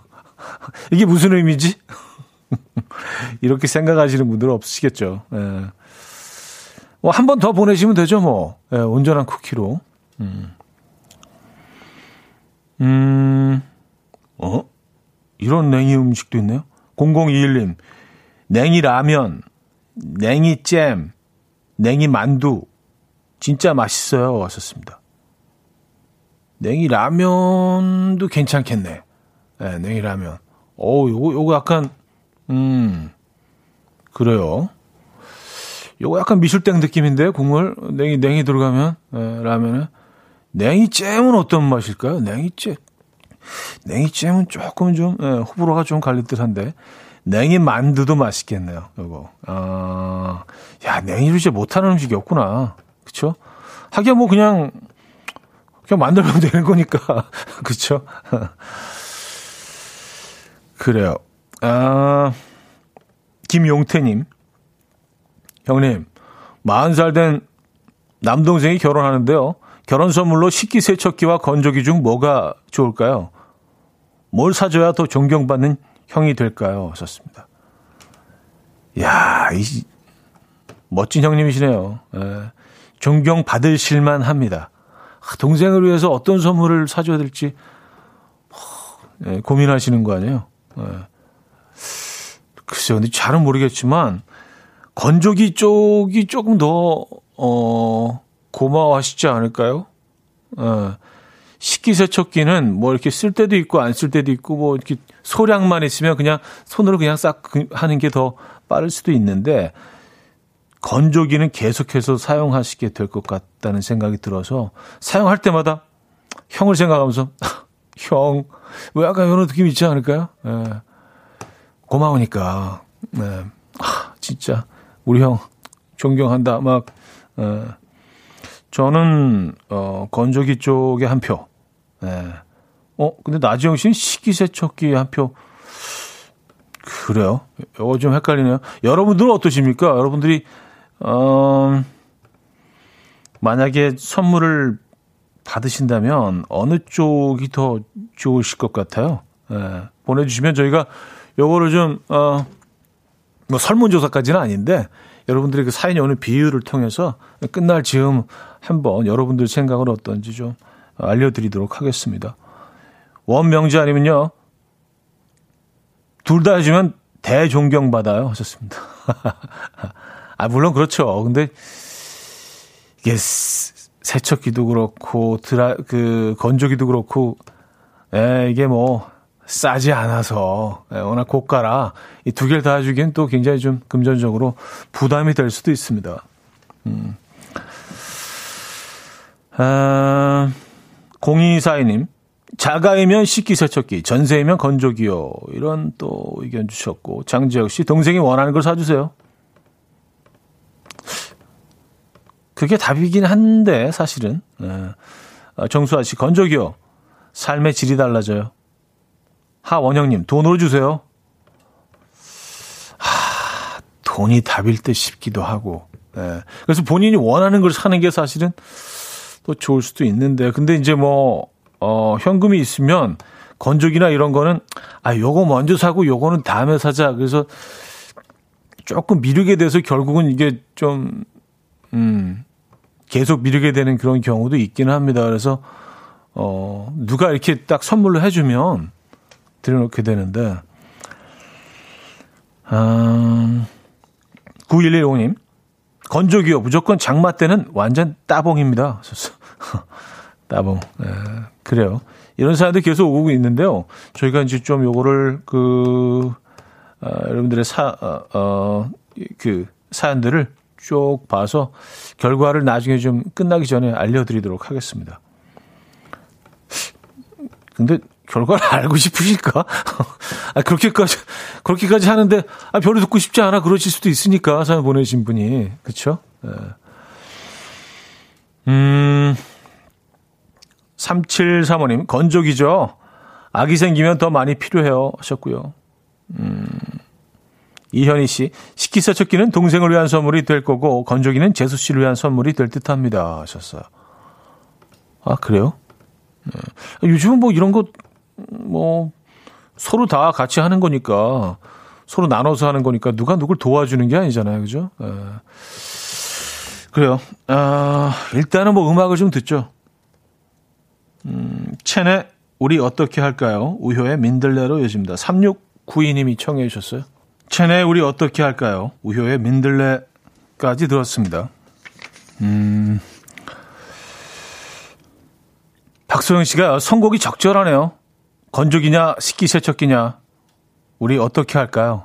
*laughs* 이게 무슨 의미지? *laughs* 이렇게 생각하시는 분들은 없으시겠죠. 예. 뭐 한 번 더 보내시면 되죠, 뭐. 예, 온전한 쿠키로. 음. 음. 어? 이런 냉이 음식도 있네요. 0021님, 냉이 라면, 냉이 잼, 냉이 만두, 진짜 맛있어요. 왔었습니다. 냉이 라면도 괜찮겠네. 네, 냉이 라면. 오, 요거, 요거 약간, 음, 그래요. 요거 약간 미술땡 느낌인데, 국물, 냉이, 냉이 들어가면, 네, 라면에. 냉이 잼은 어떤 맛일까요? 냉이 잼. 냉이잼은 조금 좀 예, 호불호가 좀 갈릴 듯한데 냉이 만두도 맛있겠네요. 요거. 아, 야, 냉이를 진짜 못하는 음식이 없구나. 그쵸? 하긴 뭐 그냥, 그냥 만들면 *laughs* 되는 거니까. *laughs* 그쵸? *laughs* 그래요. 아, 김용태님. 형님, 40살 된 남동생이 결혼하는데요. 결혼 선물로 식기세척기와 건조기 중 뭐가 좋을까요? 뭘 사줘야 더 존경받는 형이 될까요? 하셨습니다. 야, 이, 멋진 형님이시네요. 예, 존경받으실만 합니다. 아, 동생을 위해서 어떤 선물을 사줘야 될지 예, 고민하시는 거 아니에요? 예. 글쎄요, 근데 잘은 모르겠지만, 건조기 쪽이 조금 더, 어, 고마워하시지 않을까요? 어, 식기세척기는 뭐 이렇게 쓸 때도 있고 안 쓸 때도 있고 뭐 이렇게 소량만 있으면 그냥 손으로 그냥 싹 그, 하는 게 더 빠를 수도 있는데 건조기는 계속해서 사용하시게 될 것 같다는 생각이 들어서 사용할 때마다 형을 생각하면서 *laughs* 형, 왜 약간 이런 느낌 있지 않을까요? 예. 고마우니까. 네. 아, 진짜 우리 형 존경한다. 막 예. 저는 어 건조기 쪽에 한 표. 예. 어, 근데 나지영 씨는 식기세척기에 한 표. 그래요? 이거 좀 헷갈리네요. 여러분들은 어떠십니까? 여러분들이 어 만약에 선물을 받으신다면 어느 쪽이 더 좋으실 것 같아요? 예. 보내주시면 저희가 요거를 좀, 어, 뭐 설문조사까지는 아닌데 여러분들의 그 사연이 오는 비율을 통해서 끝날 즈음 한번 여러분들 생각은 어떤지 좀 알려드리도록 하겠습니다. 원명지 아니면요. 둘 다 해주면 대존경 받아요. 하셨습니다. *laughs* 아, 물론 그렇죠. 근데 이게 세척기도 그렇고 드라 그 건조기도 그렇고 에, 이게 뭐 싸지 않아서 에, 워낙 고가라 이 두 개를 다 해주기엔 또 굉장히 좀 금전적으로 부담이 될 수도 있습니다. 음. 아, 0242님 자가이면 식기세척기, 전세이면 건조기요. 이런 또 의견 주셨고 장지혁 씨 동생이 원하는 걸 사주세요. 그게 답이긴 한데 사실은 네. 정수아 씨 건조기요. 삶의 질이 달라져요. 하원영님 돈으로 주세요. 하, 돈이 답일 듯 싶기도 하고. 네. 그래서 본인이 원하는 걸 사는 게 사실은 또 좋을 수도 있는데 근데 이제 뭐 어, 현금이 있으면 건조기나 이런 거는 아 요거 먼저 사고 요거는 다음에 사자. 그래서 조금 미루게 돼서 결국은 이게 좀 음, 계속 미루게 되는 그런 경우도 있기는 합니다. 그래서 어, 누가 이렇게 딱 선물로 해주면 들여놓게 되는데, 음, 9115님, 건조기요. 무조건 장마 때는 완전 따봉입니다. *laughs* 따봉. 네, 그래요. 이런 사연들 계속 오고 있는데요. 저희가 이제 좀 요거를 그, 어, 여러분들의 사, 어, 어, 그 사연들을 쭉 봐서 결과를 나중에 좀 끝나기 전에 알려드리도록 하겠습니다. 근데 결과를 *laughs* 알고 싶으실까? *laughs* 아, 그렇게까지, 그렇게까지 하는데, 아, 별로 듣고 싶지 않아. 그러실 수도 있으니까, 사연 보내신 분이. 그쵸? 네. 음, 3735님, 건조기죠. 아기 생기면 더 많이 필요해요. 하셨고요. 음, 이현희 씨, 식기세척기는 동생을 위한 선물이 될 거고, 건조기는 재수 씨를 위한 선물이 될 듯 합니다. 하셨어요. 아, 그래요? 네. 요즘은 뭐 이런 거, 뭐, 서로 다 같이 하는 거니까, 서로 나눠서 하는 거니까, 누가 누굴 도와주는 게 아니잖아요. 그죠? 네. 그래요. 아, 일단은 뭐 음악을 좀 듣죠. 음, 첸의 우리 어떻게 할까요? 우효의 민들레로 여집니다. 3692님이 청해 주셨어요. 첸의 우리 어떻게 할까요? 우효의 민들레까지 들었습니다. 음. 박소영 씨가 선곡이 적절하네요. 건조기냐, 식기세척기냐. 우리 어떻게 할까요?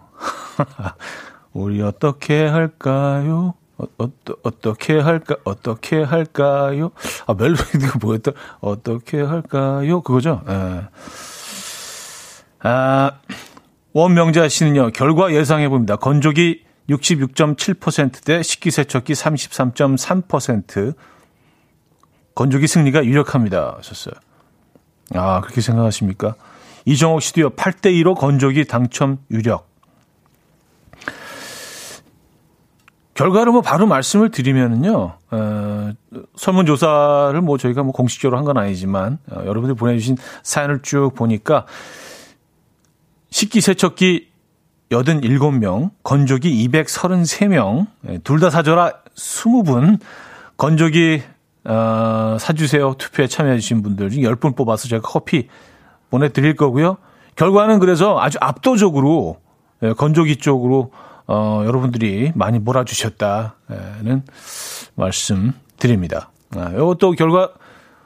*laughs* 우리 어떻게 할까요? 어, 어, 어떻게 할까, 어떻게 할까요? 아, 멜로디가 *laughs* 뭐였다? 어떻게 할까요? 그거죠? 예. 아, 원명자 씨는요, 결과 예상해 봅니다. 건조기 66.7%대 식기세척기 33.3%. 건조기 승리가 유력합니다. 하셨어요. 아, 그렇게 생각하십니까? 이정옥 씨도요, 8대2로 건조기 당첨 유력. 결과를 뭐 바로 말씀을 드리면은요, 어, 설문조사를 뭐 저희가 뭐 공식적으로 한 건 아니지만, 어, 여러분들 보내주신 사연을 쭉 보니까, 식기세척기 87명, 건조기 233명, 예, 둘다 사줘라 20분, 건조기 어, 사주세요 투표에 참여해주신 분들 중 10분 뽑아서 제가 커피 보내드릴 거고요. 결과는 그래서 아주 압도적으로 예, 건조기 쪽으로 어, 여러분들이 많이 몰아주셨다는 말씀 드립니다. 아, 이것도 결과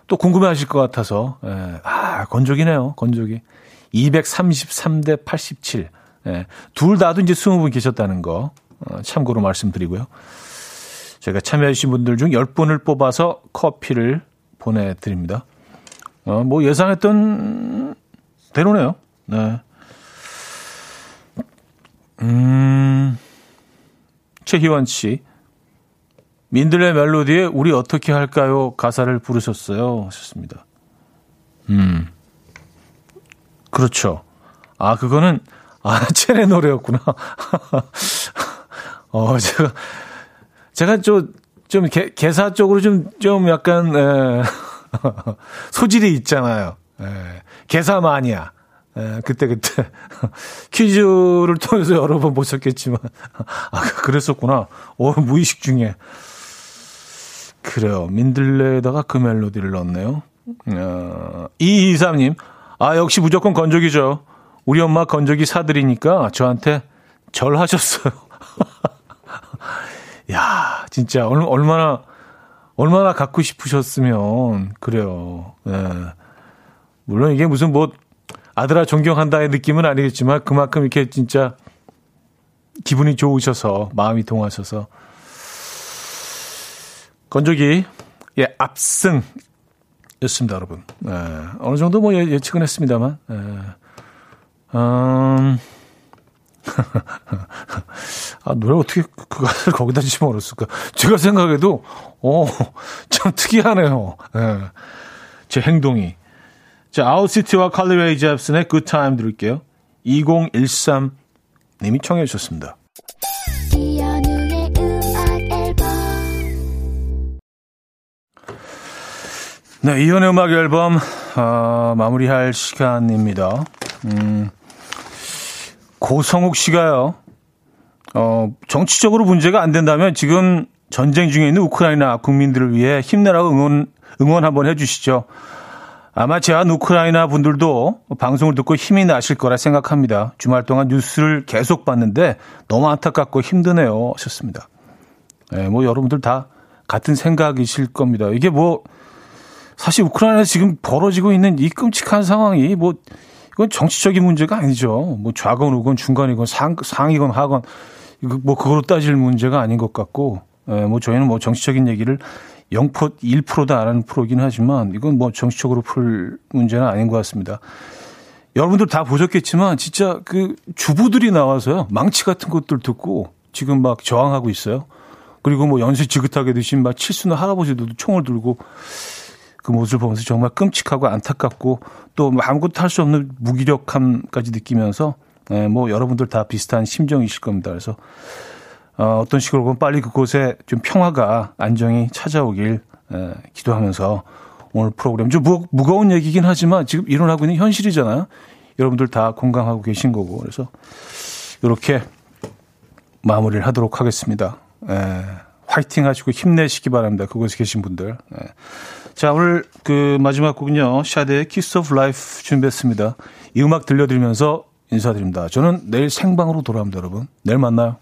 또 궁금해 하실 것 같아서, 예, 아, 건조기네요, 건조기. 233대 87. 예, 둘 다도 이제 20분 계셨다는 거 어, 참고로 말씀드리고요. 제가 참여해주신 분들 중 10분을 뽑아서 커피를 보내드립니다. 어, 뭐 예상했던 대로네요. 네. 음, 최희원 씨. 민들레 멜로디에 우리 어떻게 할까요? 가사를 부르셨어요. 하셨습니다. 음. 그렇죠. 아, 그거는, 아, *laughs* 첸의 노래였구나. *laughs* 어, 제가, 제가 좀, 좀 개, 개사 쪽으로 좀, 좀 약간, 에, *laughs* 소질이 있잖아요. 에, 개사 마니아. 에, 그때, 그때. *laughs* 퀴즈를 통해서 여러 번 보셨겠지만. *laughs* 아, 그랬었구나. 오, 무의식 중에. 그래요. 민들레에다가 그 멜로디를 넣었네요. 어, 2223님. 아, 역시 무조건 건조기죠. 우리 엄마 건조기 사드리니까 저한테 절하셨어요. 야, 진짜 얼마나 얼마나 갖고 싶으셨으면 그래요. 예. 물론 이게 무슨 뭐 아들아 존경한다의 느낌은 아니겠지만 그만큼 이렇게 진짜 기분이 좋으셔서 마음이 동하셔서 건조기 예 압승 였습니다, 여러분. 예, 어느 정도 뭐 예, 측은 했습니다만. 예. 음, *laughs* 아, 노래 어떻게 그 가사를 거기다 집어넣었을까? 제가 생각해도, 어, *laughs* 참 특이하네요. 예. 제 행동이. 자, 아웃시티와 칼리웨이 잽슨의 Good Time 들을게요. 2013님이 청해 주셨습니다. 네, 이현의 음악 앨범 어, 마무리할 시간입니다. 음, 고성욱 씨가요. 어, 정치적으로 문제가 안 된다면 지금 전쟁 중에 있는 우크라이나 국민들을 위해 힘내라고 응원 응원 한번 해 주시죠. 아마 제와 우크라이나 분들도 방송을 듣고 힘이 나실 거라 생각합니다. 주말 동안 뉴스를 계속 봤는데 너무 안타깝고 힘드네요. 하셨습니다. 네, 뭐 여러분들 다 같은 생각이실 겁니다. 이게 뭐 사실 우크라이나에서 지금 벌어지고 있는 이 끔찍한 상황이 뭐 이건 정치적인 문제가 아니죠. 뭐 좌건 우건 중간이건 상, 상이건 하건 뭐 그거로 따질 문제가 아닌 것 같고 예, 뭐 저희는 뭐 정치적인 얘기를 0% 1%도 안 하는 프로긴 하지만 이건 뭐 정치적으로 풀 문제는 아닌 것 같습니다. 여러분들 다 보셨겠지만 진짜 그 주부들이 나와서요 망치 같은 것들 듣고 지금 막 저항하고 있어요. 그리고 뭐 연쇄 지긋하게 드신 막 칠수는 할아버지들도 총을 들고 그 모습을 보면서 정말 끔찍하고 안타깝고 또 아무것도 할 수 없는 무기력함까지 느끼면서 예, 뭐 여러분들 다 비슷한 심정이실 겁니다. 그래서 어, 어떤 식으로건 빨리 그곳에 좀 평화가 안정이 찾아오길 예, 기도하면서 오늘 프로그램 좀 무, 무거운 얘기긴 하지만 지금 일어나고 있는 현실이잖아요. 여러분들 다 공감하고 계신 거고 그래서 이렇게 마무리를 하도록 하겠습니다. 예, 화이팅 하시고 힘내시기 바랍니다. 그곳에 계신 분들. 예. 자, 오늘 그 마지막 곡은요. Sade의 Kiss of Life 준비했습니다. 이 음악 들려드리면서 인사드립니다. 저는 내일 생방으로 돌아옵니다, 여러분. 내일 만나요.